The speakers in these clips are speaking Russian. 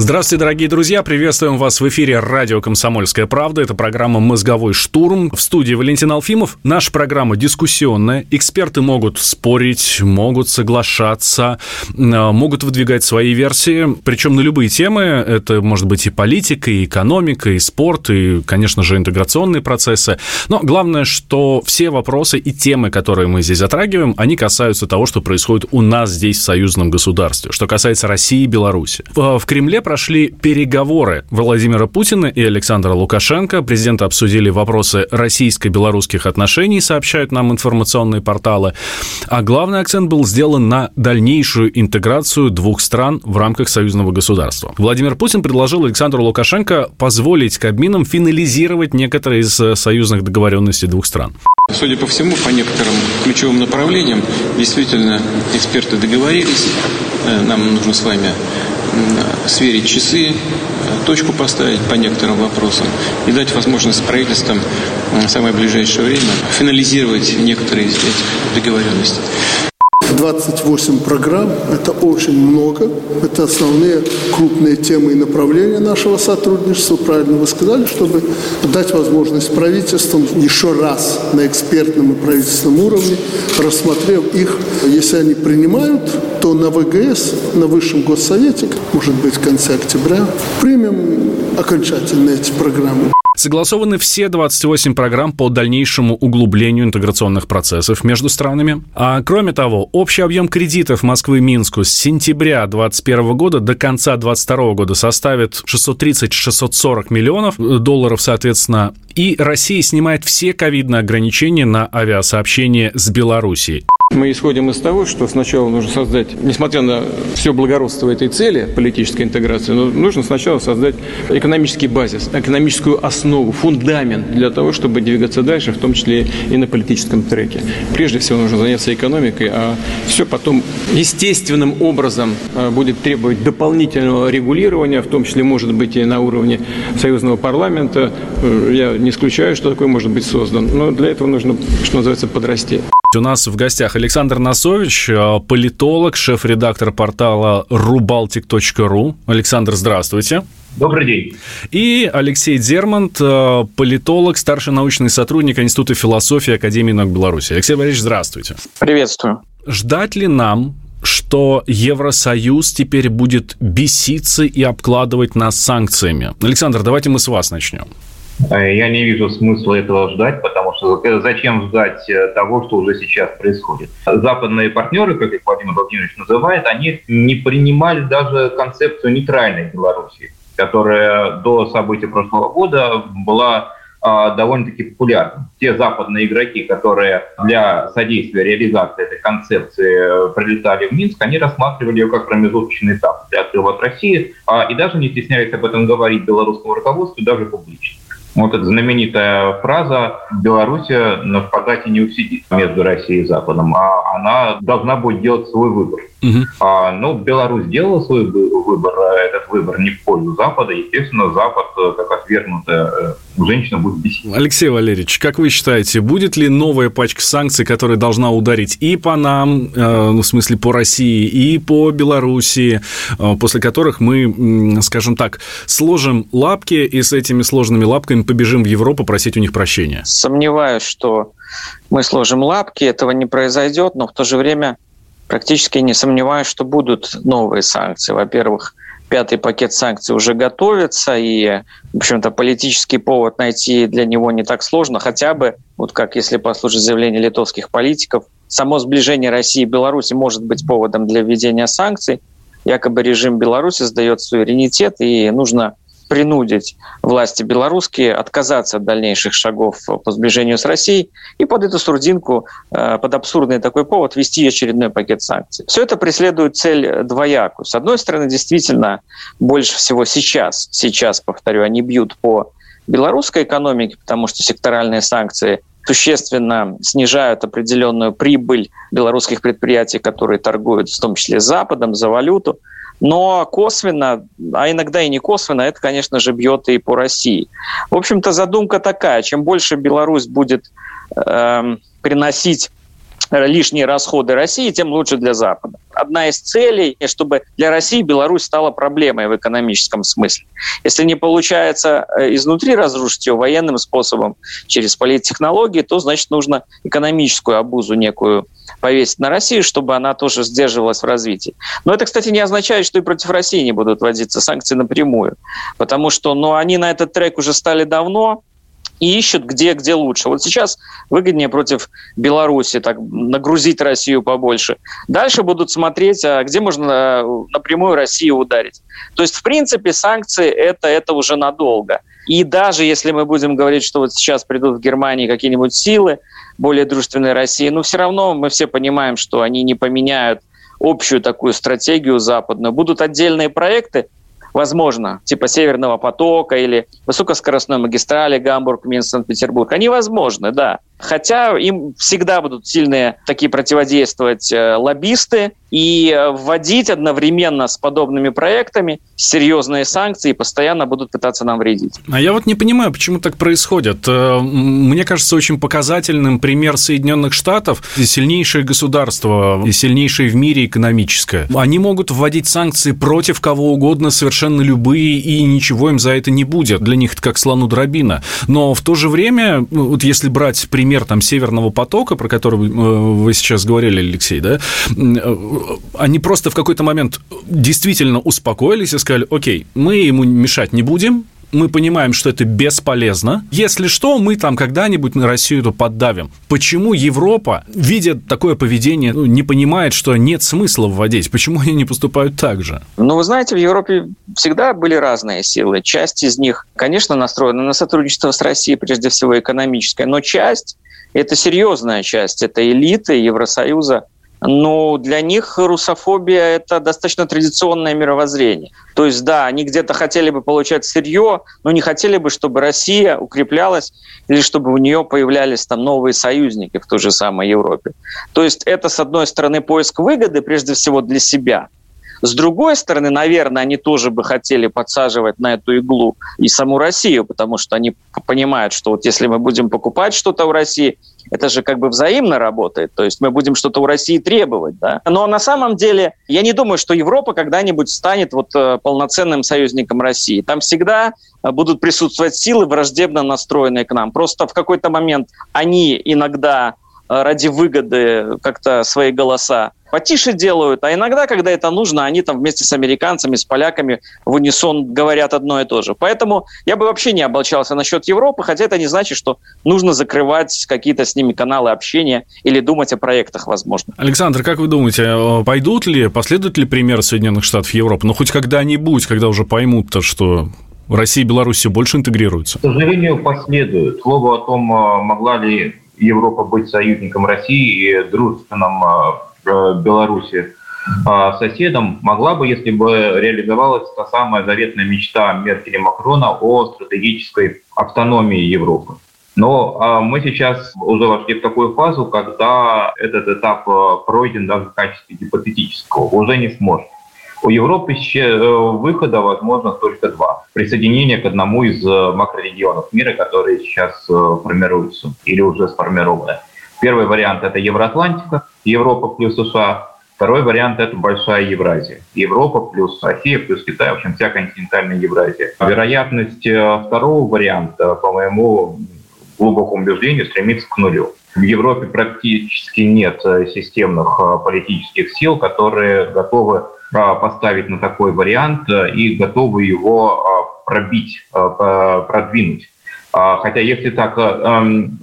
Здравствуйте, дорогие друзья! Приветствуем вас в эфире радио «Комсомольская правда». Это программа «Мозговой штурм». В студии Валентин Алфимов. Наша программа дискуссионная. Эксперты могут спорить, могут соглашаться, а, могут выдвигать свои версии, причем на любые темы. Это может быть и политика, и экономика, и спорт, и, конечно же, интеграционные процессы. Но главное, что все вопросы и темы, которые мы здесь затрагиваем, они касаются того, что происходит у нас здесь, в союзном государстве. Что касается России и Беларуси. В Кремле прошли переговоры Владимира Путина и Александра Лукашенко. Президенты обсудили вопросы российско-белорусских отношений, сообщают нам информационные порталы. А главный акцент был сделан на дальнейшую интеграцию двух стран в рамках союзного государства. Владимир Путин предложил Александру Лукашенко позволить Кабминам финализировать некоторые из э, союзных договоренностей двух стран. Судя по всему, по некоторым ключевым направлениям, действительно, эксперты договорились. Э, нам нужно с вами сверить часы, э, точку поставить по некоторым вопросам и дать возможность правительствам в самое ближайшее время финализировать некоторые из этих договоренностей. 28 программ – это очень много. Это основные крупные темы и направления нашего сотрудничества. Правильно вы сказали, чтобы дать возможность правительствам еще раз на экспертном и правительственном уровне, рассмотрев их, если они принимают, то на ВГС, на Высшем Госсовете, может быть, в конце октября, примем окончательно эти программы. Согласованы все 28 программ по дальнейшему углублению интеграционных процессов между странами. А кроме того, общий объем кредитов Москвы-Минску с сентября 2021 года до конца 2022 года составит 630-640 миллионов долларов, соответственно. И Россия снимает все ковидные ограничения на авиасообщение с Белоруссией. Мы исходим из того, что сначала нужно создать, несмотря на все благородство этой цели, политической интеграции, но нужно сначала создать экономический базис, экономическую основу, фундамент для того, чтобы двигаться дальше, в том числе и на политическом треке. Прежде всего нужно заняться экономикой, а все потом естественным образом а, будет требовать дополнительного регулирования, в том числе, может быть, и на уровне союзного парламента. Э, я не исключаю, что такое может быть создан, но для этого нужно, что называется, подрасти. У нас в гостях Александр Носович, э, политолог, шеф-редактор портала rubaltic.ru. Александр, здравствуйте. Добрый день. И Алексей Дермант, э, политолог, старший научный сотрудник Института философии Академии наук Беларуси. Алексей Борисович, здравствуйте. Приветствую. Ждать ли нам что Евросоюз теперь будет беситься и обкладывать нас санкциями. Александр, давайте мы с вас начнем. Э, я не вижу смысла этого ждать, потому что зачем ждать э, того, что уже сейчас происходит. Западные партнеры, как их Владимир Владимирович называет, они не принимали даже концепцию нейтральной Беларуси, которая до событий прошлого года была а, довольно-таки популярна. Те западные игроки, которые для содействия реализации этой концепции прилетали в Минск, они рассматривали ее как промежуточный этап для отрыва от России а, и даже не стеснялись об этом говорить белорусскому руководству, даже публично. Вот эта знаменитая фраза «Белоруссия на шпагате не усидит между Россией и Западом, а она должна будет делать свой выбор». Угу. А, ну, Беларусь сделала свой выбор, а этот выбор не в пользу Запада. Естественно, Запад, э, как отвергнутая э, женщина, будет бесить. Алексей Валерьевич, как вы считаете, будет ли новая пачка санкций, которая должна ударить и по нам, э, ну, в смысле, по России, и по Белоруссии, э, после которых мы, скажем так, сложим лапки и с этими сложными лапками побежим в Европу просить у них прощения? Сомневаюсь, что мы сложим лапки, этого не произойдет, но в то же время практически не сомневаюсь, что будут новые санкции. Во-первых, пятый пакет санкций уже готовится, и, в общем-то, политический повод найти для него не так сложно, хотя бы, вот как если послушать заявление литовских политиков, само сближение России и Беларуси может быть поводом для введения санкций. Якобы режим Беларуси сдает суверенитет, и нужно принудить власти белорусские отказаться от дальнейших шагов по сближению с Россией и под эту сурдинку, э, под абсурдный такой повод ввести очередной пакет санкций. Все это преследует цель двоякую. С одной стороны, действительно, больше всего сейчас, сейчас, повторю, они бьют по белорусской экономики, потому что секторальные санкции существенно снижают определенную прибыль белорусских предприятий, которые торгуют в том числе Западом за валюту. Но косвенно, а иногда и не косвенно, это, конечно же, бьет и по России. В общем-то, задумка такая. Чем больше Беларусь будет э, приносить лишние расходы России, тем лучше для Запада. Одна из целей, чтобы для России Беларусь стала проблемой в экономическом смысле. Если не получается э, изнутри разрушить ее военным способом через политтехнологии, то, значит, нужно экономическую обузу некую повесить на Россию, чтобы она тоже сдерживалась в развитии. Но это, кстати, не означает, что и против России не будут вводиться санкции напрямую, потому что ну, они на этот трек уже стали давно, и ищут, где, где лучше. Вот сейчас выгоднее против Беларуси так нагрузить Россию побольше. Дальше будут смотреть, а где можно э, напрямую Россию ударить. То есть, в принципе, санкции это, это уже надолго. И даже если мы будем говорить, что вот сейчас придут в Германии какие-нибудь силы, более дружественной России, но все равно мы все понимаем, что они не поменяют общую такую стратегию западную. Будут отдельные проекты, возможно, типа Северного потока или высокоскоростной магистрали Гамбург, Минск, Санкт-Петербург, они возможны, да. Хотя им всегда будут сильные такие противодействовать э, лоббисты, и э, вводить одновременно с подобными проектами серьезные санкции постоянно будут пытаться нам вредить. А я вот не понимаю, почему так происходит. Э, мне кажется очень показательным пример Соединенных Штатов, сильнейшее государство, сильнейшее в мире экономическое. Они могут вводить санкции против кого угодно, совершенно любые, и ничего им за это не будет. Для них это как слону дробина. Но в то же время, ну, вот если брать пример пример там Северного потока, про который э, вы сейчас говорили, Алексей, да, э, они просто в какой-то момент действительно успокоились и сказали, окей, мы ему мешать не будем, мы понимаем, что это бесполезно. Если что, мы там когда-нибудь на Россию это поддавим. Почему Европа, видя такое поведение, ну, не понимает, что нет смысла вводить? Почему они не поступают так же? Ну, вы знаете, в Европе всегда были разные силы. Часть из них, конечно, настроена на сотрудничество с Россией, прежде всего экономическое, но часть это серьезная часть, это элиты Евросоюза, но для них русофобия – это достаточно традиционное мировоззрение. То есть, да, они где-то хотели бы получать сырье, но не хотели бы, чтобы Россия укреплялась или чтобы у нее появлялись там новые союзники в той же самой Европе. То есть это, с одной стороны, поиск выгоды, прежде всего, для себя. С другой стороны, наверное, они тоже бы хотели подсаживать на эту иглу и саму Россию, потому что они понимают, что вот если мы будем покупать что-то в России, это же как бы взаимно работает, то есть мы будем что-то у России требовать, да. Но на самом деле я не думаю, что Европа когда-нибудь станет вот э, полноценным союзником России. Там всегда э, будут присутствовать силы враждебно настроенные к нам. Просто в какой-то момент они иногда э, ради выгоды как-то свои голоса потише делают, а иногда, когда это нужно, они там вместе с американцами, с поляками в унисон говорят одно и то же. Поэтому я бы вообще не обольщался насчет Европы, хотя это не значит, что нужно закрывать какие-то с ними каналы общения или думать о проектах, возможно. Александр, как вы думаете, э, пойдут ли, последует ли пример Соединенных Штатов Европы? Ну, хоть когда-нибудь, когда уже поймут-то, что Россия и Беларусь все больше интегрируются? К сожалению, последует. Слово о том, э, могла ли Европа быть союзником России и дружественным э, Беларуси а, соседом, могла бы, если бы реализовалась та самая заветная мечта Меркель и Макрона о стратегической автономии Европы. Но а, мы сейчас уже вошли в такую фазу, когда этот этап а, пройден даже в качестве гипотетического, уже не сможет. У Европы э, выхода возможно только два. Присоединение к одному из э, макрорегионов мира, которые сейчас э, формируются или уже сформированы. Первый вариант – это Евроатлантика, Европа плюс США. Второй вариант – это Большая Евразия. Европа плюс Россия плюс Китай, в общем, вся континентальная Евразия. Вероятность э, второго варианта, по моему глубокому убеждению, стремится к нулю. В Европе практически нет э, системных э, политических сил, которые готовы поставить на такой вариант и готовы его пробить, продвинуть. А, хотя если так эм,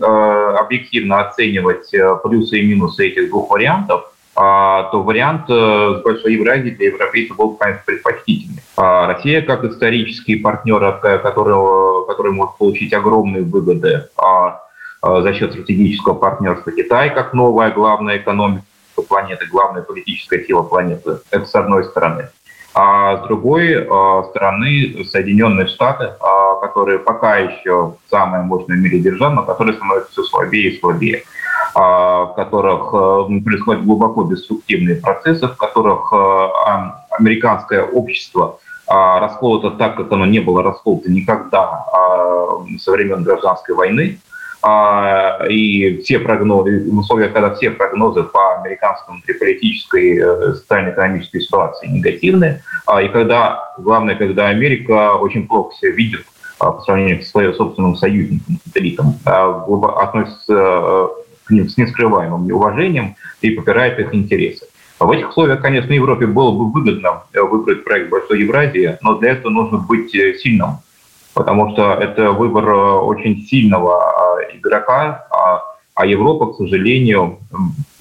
объективно оценивать э, плюсы и минусы этих двух вариантов, а, то вариант с Большой Евразией для европейцев был, конечно, предпочтительный. А, Россия, как исторический партнер, который, который может получить огромные выгоды за счет стратегического партнерства Китай, как новая главная экономика планеты, главная политическая сила планеты. Это с одной стороны. А с другой стороны, Соединенные Штаты, которые пока еще самая мощная в мире держава, но которые становятся все слабее и слабее, в которых происходят глубоко деструктивные процессы, в которых американское общество расколото так, как оно не было расколото никогда со времен гражданской войны, а, и все прогнозы, в условиях, когда все прогнозы по американской внутриполитической э, социально-экономической ситуации негативны, а, и когда, главное, когда Америка очень плохо себя видит а, по сравнению с своим собственным союзником, сателлитом, относится э, к ним с нескрываемым неуважением и попирает их интересы. В этих условиях, конечно, Европе было бы выгодно э, выбрать проект Большой Евразии, но для этого нужно быть сильным, потому что это выбор очень сильного игрока, а, а Европа, к сожалению,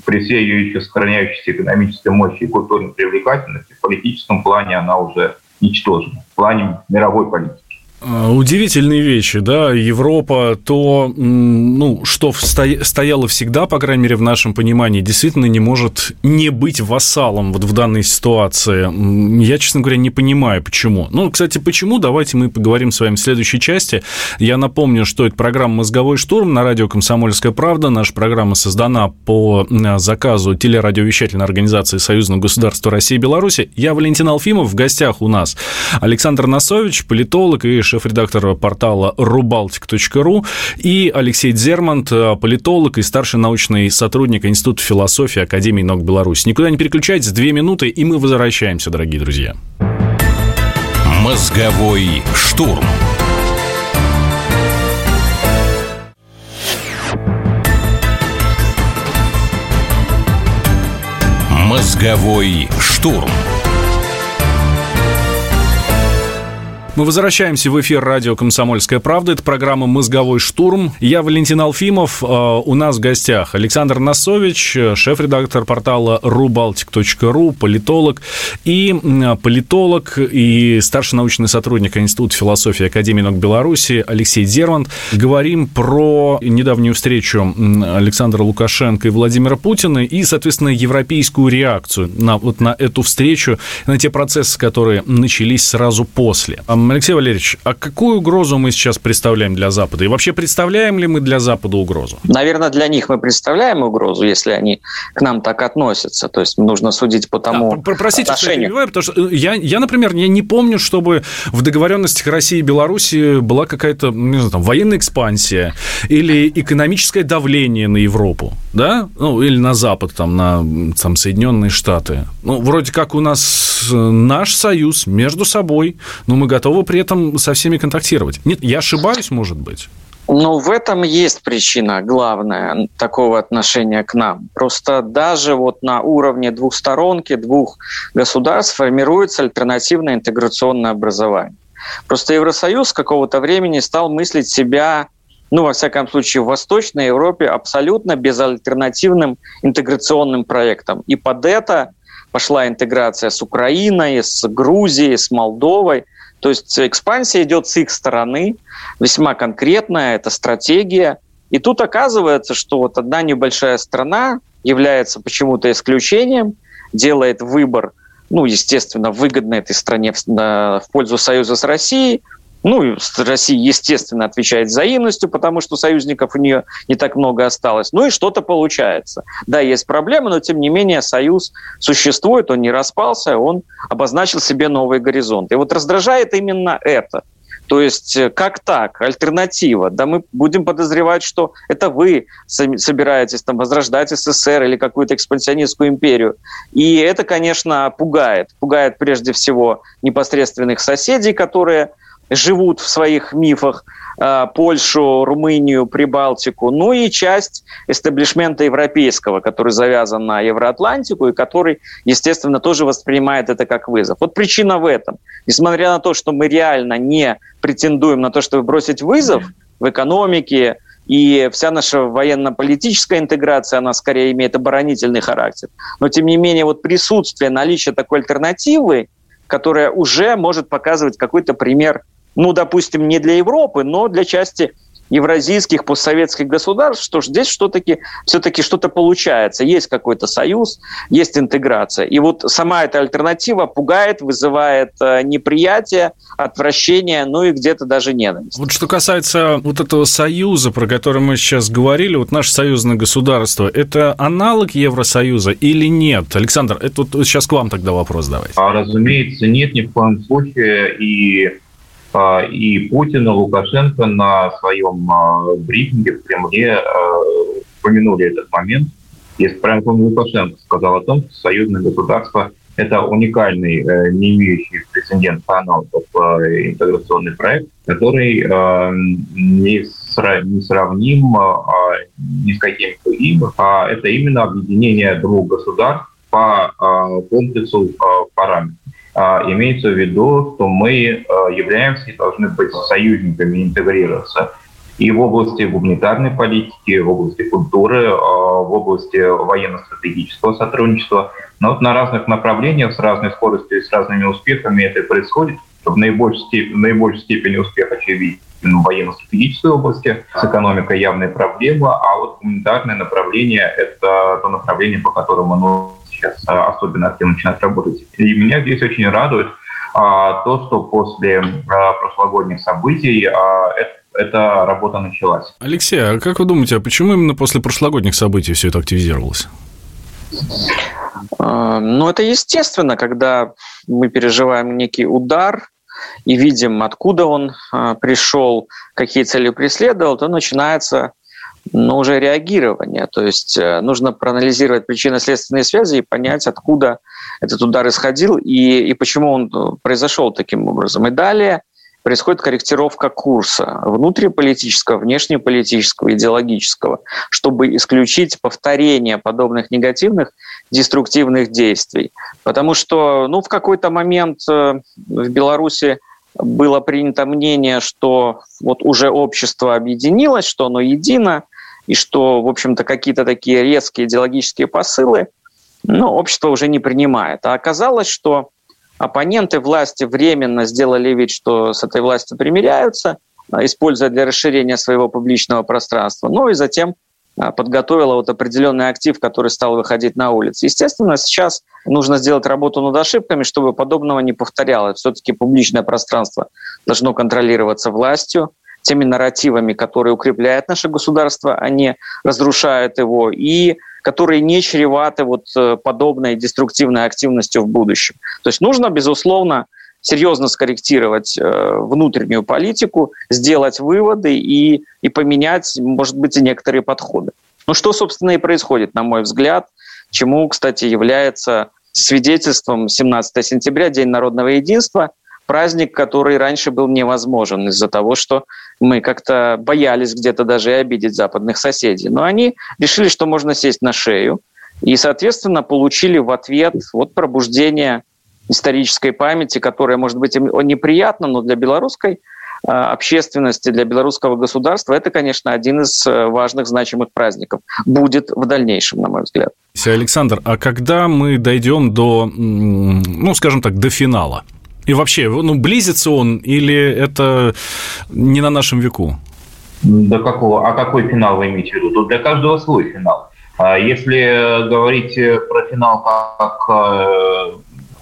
при всей ее еще сохраняющейся экономической мощи и культурной привлекательности, в политическом плане она уже ничтожна, в плане мировой политики. А, удивительные вещи, да, Европа, то, ну, что стояло всегда, по крайней мере, в нашем понимании, действительно не может не быть вассалом вот в данной ситуации. Я, честно говоря, не понимаю, почему. Ну, кстати, почему, давайте мы поговорим с вами в следующей части. Я напомню, что это программа «Мозговой штурм» на радио «Комсомольская правда». Наша программа создана по заказу телерадиовещательной организации Союзного государства России и Беларуси. Я Валентин Алфимов, в гостях у нас Александр Носович, политолог и шеф-редактор портала rubaltic.ru, и Алексей Дзермант, политолог и старший научный сотрудник Института философии Академии наук Беларуси. Никуда не переключайтесь, две минуты, и мы возвращаемся, дорогие друзья. Мозговой штурм. Мозговой штурм. Мы возвращаемся в эфир радио «Комсомольская правда». Это программа «Мозговой штурм». Я Валентин Алфимов. Э, у нас в гостях Александр Носович, шеф-редактор портала rubaltic.ru, политолог. И политолог и старший научный сотрудник Института философии Академии наук Беларуси Алексей Зервант. Говорим про недавнюю встречу Александра Лукашенко и Владимира Путина и, соответственно, европейскую реакцию на, вот на эту встречу, на те процессы, которые начались сразу после. Алексей Валерьевич, а какую угрозу мы сейчас представляем для Запада? И вообще представляем ли мы для Запада угрозу? Наверное, для них мы представляем угрозу, если они к нам так относятся. То есть нужно судить по тому да, Простите, отношению. что я потому что э, я, я, например, я не помню, чтобы в договоренностях России и Беларуси была какая-то, не знаю, там, военная экспансия или экономическое давление на Европу, да? Ну, или на Запад, там, на там, Соединенные Штаты. Ну, вроде как у нас э, наш союз между собой, но мы готовы готовы при этом со всеми контактировать. Нет, я ошибаюсь, может быть? Ну, в этом есть причина главная такого отношения к нам. Просто даже вот на уровне двухсторонки, двух государств формируется альтернативное интеграционное образование. Просто Евросоюз с какого-то времени стал мыслить себя, ну, во всяком случае, в Восточной Европе абсолютно безальтернативным интеграционным проектом. И под это пошла интеграция с Украиной, с Грузией, с Молдовой. То есть экспансия идет с их стороны, весьма конкретная, это стратегия. И тут оказывается, что вот одна небольшая страна является почему-то исключением, делает выбор, ну, естественно, выгодно этой стране в, в пользу союза с Россией, ну, Россия, естественно, отвечает взаимностью, потому что союзников у нее не так много осталось. Ну и что-то получается. Да, есть проблемы, но тем не менее союз существует, он не распался, он обозначил себе новый горизонт. И вот раздражает именно это. То есть э, как так? Альтернатива. Да мы будем подозревать, что это вы собираетесь там возрождать СССР или какую-то экспансионистскую империю. И это, конечно, пугает. Пугает прежде всего непосредственных соседей, которые живут в своих мифах, э, Польшу, Румынию, Прибалтику, ну и часть эстаблишмента европейского, который завязан на Евроатлантику и который, естественно, тоже воспринимает это как вызов. Вот причина в этом. Несмотря на то, что мы реально не претендуем на то, чтобы бросить вызов в экономике, и вся наша военно-политическая интеграция, она скорее имеет оборонительный характер. Но, тем не менее, вот присутствие, наличие такой альтернативы, которая уже может показывать какой-то пример ну, допустим, не для Европы, но для части евразийских постсоветских государств, что здесь что-таки все-таки что-то получается. Есть какой-то союз, есть интеграция. И вот сама эта альтернатива пугает, вызывает э, неприятие, отвращение, ну и где-то даже ненависть. Вот что касается вот этого союза, про который мы сейчас говорили, вот наше союзное государство, это аналог Евросоюза или нет? Александр, это вот сейчас к вам тогда вопрос давайте. А, разумеется, нет ни в коем случае. И и Путин, и Лукашенко на своем а, брифинге в Кремле а, упомянули этот момент. Если правильно Лукашенко сказал о том, что союзное государство – это уникальный, э, не имеющий прецедента аналогов интеграционный проект, который не сравним ни с каким другим. Это именно объединение двух государств по комплексу параметров. А, имеется в виду, что мы а, являемся и должны быть союзниками, интегрироваться и в области гуманитарной политики, в области культуры, а, в области военно-стратегического сотрудничества. Но вот на разных направлениях, с разной скоростью и с разными успехами это происходит. В наибольшей степени, в наибольшей степени успех очевиден в военно-стратегической области, с экономикой явная проблема, а вот гуманитарное направление – это то направление, по которому оно сейчас а, особенно активно начинают работать. И меня здесь очень радует а, то, что после а, прошлогодних событий эта работа началась. Алексей, а как вы думаете, а почему именно после прошлогодних событий все это активизировалось? Ну, это естественно, когда мы переживаем некий удар и видим, откуда он пришел, какие цели преследовал, то начинается но уже реагирование. То есть э, нужно проанализировать причинно-следственные связи и понять, откуда этот удар исходил и, и почему он э, произошел таким образом. И далее происходит корректировка курса внутриполитического, внешнеполитического, идеологического, чтобы исключить повторение подобных негативных деструктивных действий. Потому что ну, в какой-то момент э, в Беларуси было принято мнение, что вот уже общество объединилось, что оно едино, и что, в общем-то, какие-то такие резкие идеологические посылы ну, общество уже не принимает. А оказалось, что оппоненты власти временно сделали вид, что с этой властью примиряются, а, используя для расширения своего публичного пространства, ну и затем а, подготовила вот определенный актив, который стал выходить на улицы. Естественно, сейчас нужно сделать работу над ошибками, чтобы подобного не повторялось. Все-таки публичное пространство должно контролироваться властью, теми нарративами, которые укрепляют наше государство, а не разрушают его, и которые не чреваты вот э, подобной деструктивной активностью в будущем. То есть нужно, безусловно, серьезно скорректировать э, внутреннюю политику, сделать выводы и, и поменять, может быть, и некоторые подходы. Ну что, собственно, и происходит, на мой взгляд, чему, кстати, является свидетельством 17 сентября, День народного единства – праздник, который раньше был невозможен из-за того, что мы как-то боялись где-то даже и обидеть западных соседей. Но они решили, что можно сесть на шею, и, соответственно, получили в ответ вот пробуждение исторической памяти, которая, может быть, неприятна, но для белорусской а, общественности, для белорусского государства, это, конечно, один из э, важных, значимых праздников. Будет в дальнейшем, на мой взгляд. Александр, а когда мы дойдем до, ну, скажем так, до финала? И вообще, ну, близится он или это не на нашем веку? До какого? А какой финал вы имеете в виду? Тут для каждого свой финал. А если говорить про финал как э,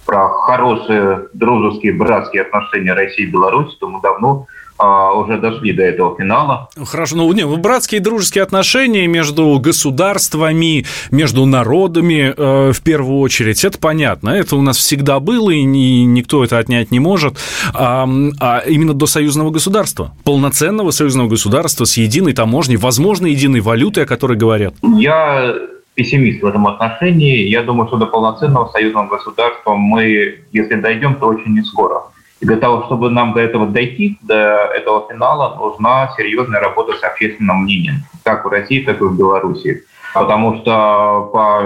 про хорошие дружеские братские отношения России и Беларуси, то мы давно а, уже дошли до этого финала. Хорошо, ну не, братские и дружеские отношения между государствами, между народами э, в первую очередь, это понятно, это у нас всегда было, и ни, никто это отнять не может, а, а именно до союзного государства, полноценного союзного государства с единой таможней, возможно, единой валютой, о которой говорят. Я пессимист в этом отношении. Я думаю, что до полноценного союзного государства мы, если дойдем, то очень не скоро. И для того, чтобы нам до этого дойти, до этого финала, нужна серьезная работа с общественным мнением, как в России, так и в Беларуси. Потому что по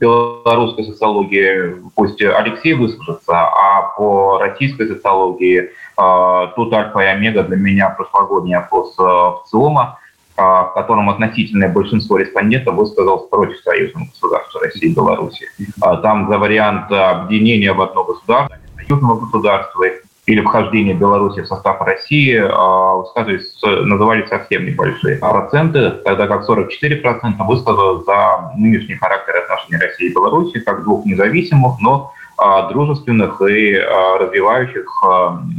белорусской социологии, пусть Алексей выскажется, а по российской социологии а, тут альфа и омега для меня прошлогодний опрос в ЦИОМа, а, в котором относительное большинство респондентов высказалось против союзного государства России и Беларуси. А, там за вариант объединения в одно государство, союзного государства или вхождения Беларуси в состав России высказывались, назывались совсем небольшие проценты, тогда как 44% высказывают за нынешний характер отношений России и Беларуси как двух независимых, но дружественных и развивающих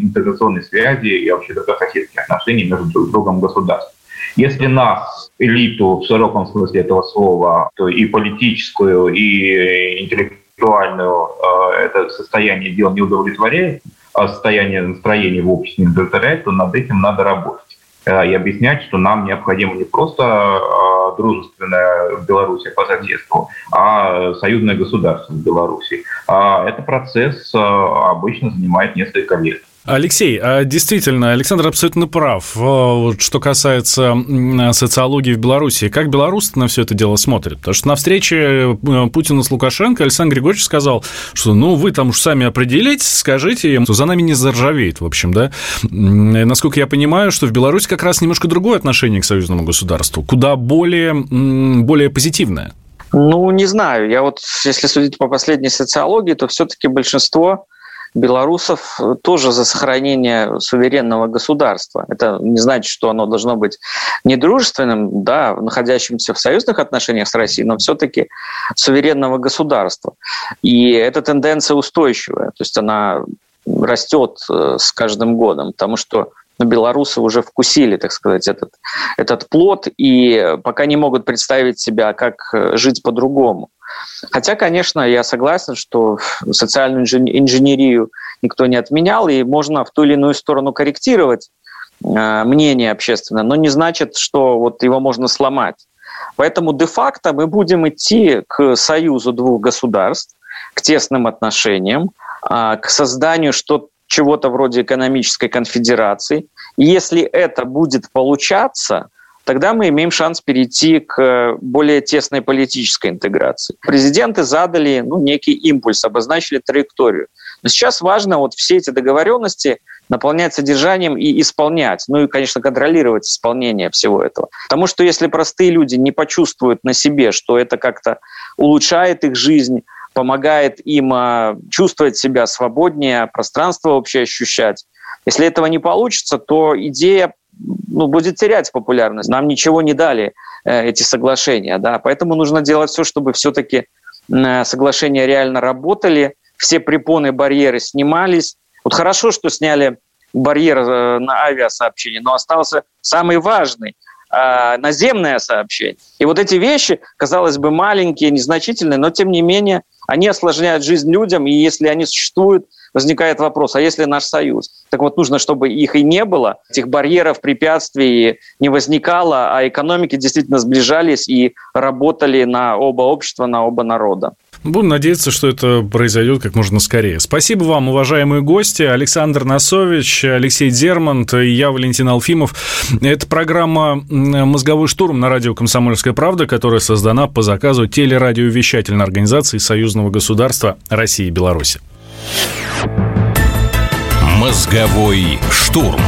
интеграционные связи и вообще добрососедские отношения между друг другом государств. Если нас, элиту в широком смысле этого слова, то и политическую, и интеллектуальную, это состояние дел не удовлетворяет, а состояние настроения в обществе не удовлетворяет, то над этим надо работать и объяснять, что нам необходимо не просто дружественная Беларусь по соседству, а союзное государство в Беларуси. А этот процесс обычно занимает несколько лет. Алексей, а действительно, Александр абсолютно прав, что касается социологии в Беларуси. Как белорусы на все это дело смотрят? Потому что на встрече э, Путина с Лукашенко Александр Григорьевич сказал, что ну вы там уж сами определитесь, скажите что за нами не заржавеет, в общем, да. насколько я понимаю, что в Беларуси как раз немножко другое отношение к союзному государству, куда более, более позитивное. Ну, не знаю. Я вот, если судить по последней социологии, то все-таки большинство белорусов тоже за сохранение суверенного государства. Это не значит, что оно должно быть недружественным, да, находящимся в союзных отношениях с Россией, но все-таки суверенного государства. И эта тенденция устойчивая, то есть она растет э, с каждым годом, потому что но белорусы уже вкусили, так сказать, этот, этот плод и пока не могут представить себя, как э, жить по-другому. Хотя, конечно, я согласен, что социальную инженерию никто не отменял, и можно в ту или иную сторону корректировать э, мнение общественное, но не значит, что вот его можно сломать. Поэтому де-факто мы будем идти к союзу двух государств, к тесным отношениям, а, к созданию что чего-то вроде экономической конфедерации. И если это будет получаться, тогда мы имеем шанс перейти к более тесной политической интеграции. Президенты задали ну, некий импульс, обозначили траекторию. Но сейчас важно вот все эти договоренности наполнять содержанием и исполнять. Ну и, конечно, контролировать исполнение всего этого. Потому что если простые люди не почувствуют на себе, что это как-то улучшает их жизнь, помогает им а, чувствовать себя свободнее, пространство вообще ощущать. Если этого не получится, то идея ну, будет терять популярность. Нам ничего не дали э, эти соглашения, да, поэтому нужно делать все, чтобы все-таки э, соглашения реально работали, все препоны, барьеры снимались. Вот хорошо, что сняли барьер э, на авиасообщение, но остался самый важный э, наземное сообщение. И вот эти вещи, казалось бы, маленькие, незначительные, но тем не менее они осложняют жизнь людям, и если они существуют, возникает вопрос, а если наш союз? Так вот, нужно, чтобы их и не было, этих барьеров, препятствий не возникало, а экономики действительно сближались и работали на оба общества, на оба народа. Будем надеяться, что это произойдет как можно скорее. Спасибо вам, уважаемые гости. Александр Носович, Алексей Дермант и я, Валентин Алфимов. Это программа «Мозговой штурм» на радио «Комсомольская правда», которая создана по заказу телерадиовещательной организации Союзного государства России и Беларуси. «Мозговой штурм»